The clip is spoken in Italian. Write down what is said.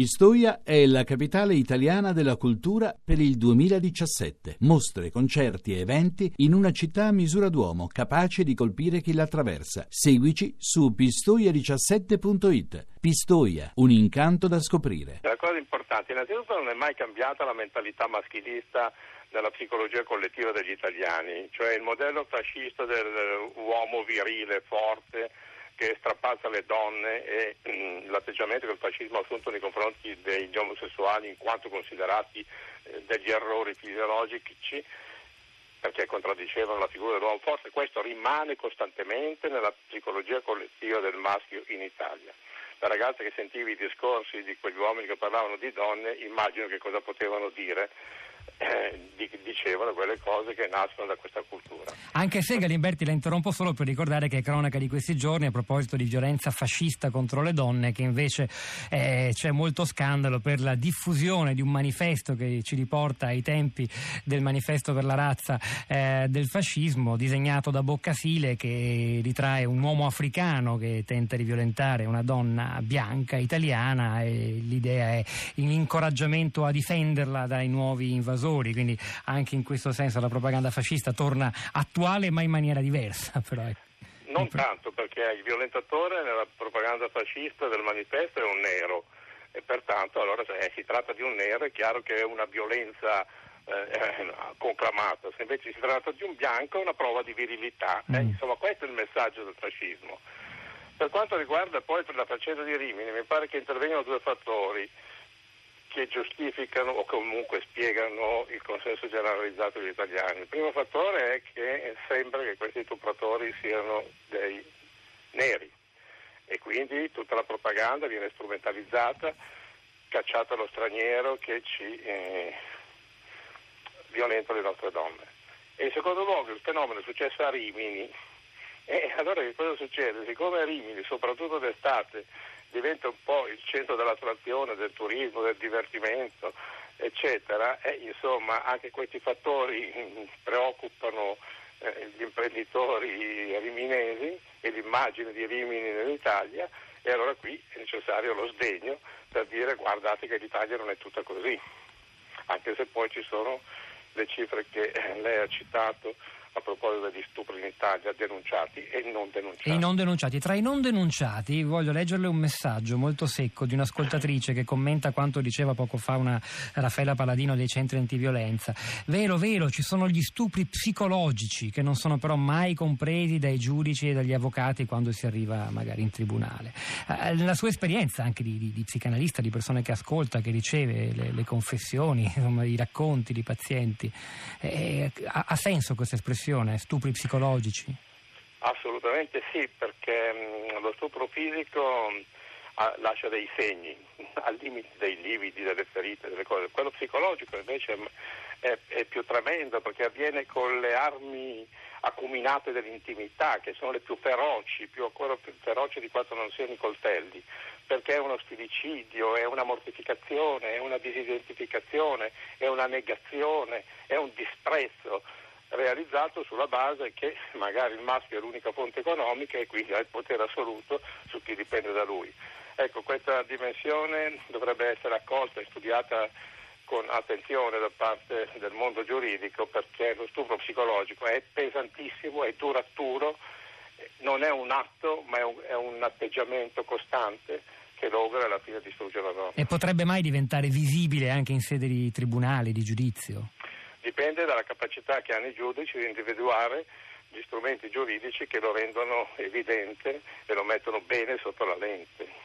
Pistoia è la capitale italiana della cultura per il 2017. Mostre, concerti e eventi in una città a misura d'uomo, capace di colpire chi la attraversa. Seguici su pistoia17.it. Pistoia, un incanto da scoprire. La cosa importante, innanzitutto non è mai cambiata la mentalità maschilista nella psicologia collettiva degli italiani, cioè il modello fascista dell'uomo virile, forte, che strapazza le donne e mh, mm, l'atteggiamento che il fascismo ha assunto nei confronti degli omosessuali in quanto considerati eh, degli errori fisiologici perché contraddicevano la figura dell'uomo forte, questo rimane costantemente nella psicologia collettiva del maschio in Italia. La ragazza che sentiva i discorsi di quegli uomini che parlavano di donne, immagino che cosa potevano dire eh, dicevano quelle cose che nascono da questa cultura. Anche se Galimberti la interrompo solo per ricordare che è cronaca di questi giorni a proposito di violenza fascista contro le donne che invece eh, c'è molto scandalo per la diffusione di un manifesto che ci riporta ai tempi del manifesto per la razza eh, del fascismo disegnato da Boccasile che ritrae un uomo africano che tenta di violentare una donna bianca italiana e l'idea è l'incoraggiamento a difenderla dai nuovi invasori quindi anche in questo senso la propaganda fascista torna attuale ma in maniera diversa. Però, ecco. Non tanto perché il violentatore nella propaganda fascista del manifesto è un nero e pertanto allora se si tratta di un nero è chiaro che è una violenza eh, conclamata, se invece si tratta di un bianco è una prova di virilità. Eh, mm. insomma questo è il messaggio del fascismo. Per quanto riguarda poi la faccenda di Rimini, mi pare che intervengano due fattori che giustificano o comunque spiegano il consenso generalizzato degli italiani. Il primo fattore è che sembra che questi stupratori siano dei neri e quindi tutta la propaganda viene strumentalizzata, cacciata allo straniero che ci eh, violenta le nostre donne. E in secondo luogo il fenomeno è successo a Rimini e allora che cosa succede? Siccome Rimini, soprattutto d'estate, diventa un po' il centro dell'attrazione, del turismo, del divertimento, eccetera, e insomma anche questi fattori preoccupano eh, gli imprenditori riminesi e l'immagine di Rimini nell'Italia e allora qui è necessario lo sdegno per dire guardate che l'Italia non è tutta così, anche se poi ci sono le cifre che lei ha citato a proposito degli stupri in Italia denunciati e non denunciati. E non denunciati. Tra i non denunciati voglio leggerle un messaggio molto secco di un'ascoltatrice che commenta quanto diceva poco fa una Raffaella Paladino dei centri antiviolenza. Vero, vero, ci sono gli stupri psicologici che non sono però mai compresi dai giudici e dagli avvocati quando si arriva magari in tribunale. Eh, la sua esperienza anche di, di, di, psicanalista, di persona che ascolta, che riceve le, le confessioni, insomma, i racconti di pazienti, eh, ha, ha senso questa espressione? Espressione, stupri psicologici? Assolutamente sì, perché mm, lo stupro fisico mm, lascia dei segni, al limite dei lividi, delle ferite, delle cose. Quello psicologico invece è, è più tremendo perché avviene con le armi acuminate dell'intimità, che sono le più feroci, più ancora più feroci di quanto non siano i coltelli, perché è uno stillicidio, è una mortificazione, è una disidentificazione, è una negazione, è un disprezzo realizzato sulla base che magari il maschio è l'unica fonte economica e quindi ha il potere assoluto su chi dipende da lui. Ecco, questa dimensione dovrebbe essere accolta e studiata con attenzione da parte del mondo giuridico perché lo stupro psicologico è pesantissimo, è duraturo, non è un atto ma è un, è un atteggiamento costante che logra alla fine distruggere la donna. E potrebbe mai diventare visibile anche in sede di tribunale, di giudizio? Dipende dalla capacità che hanno i giudici di individuare gli strumenti giuridici che lo rendono evidente e lo mettono bene sotto la lente.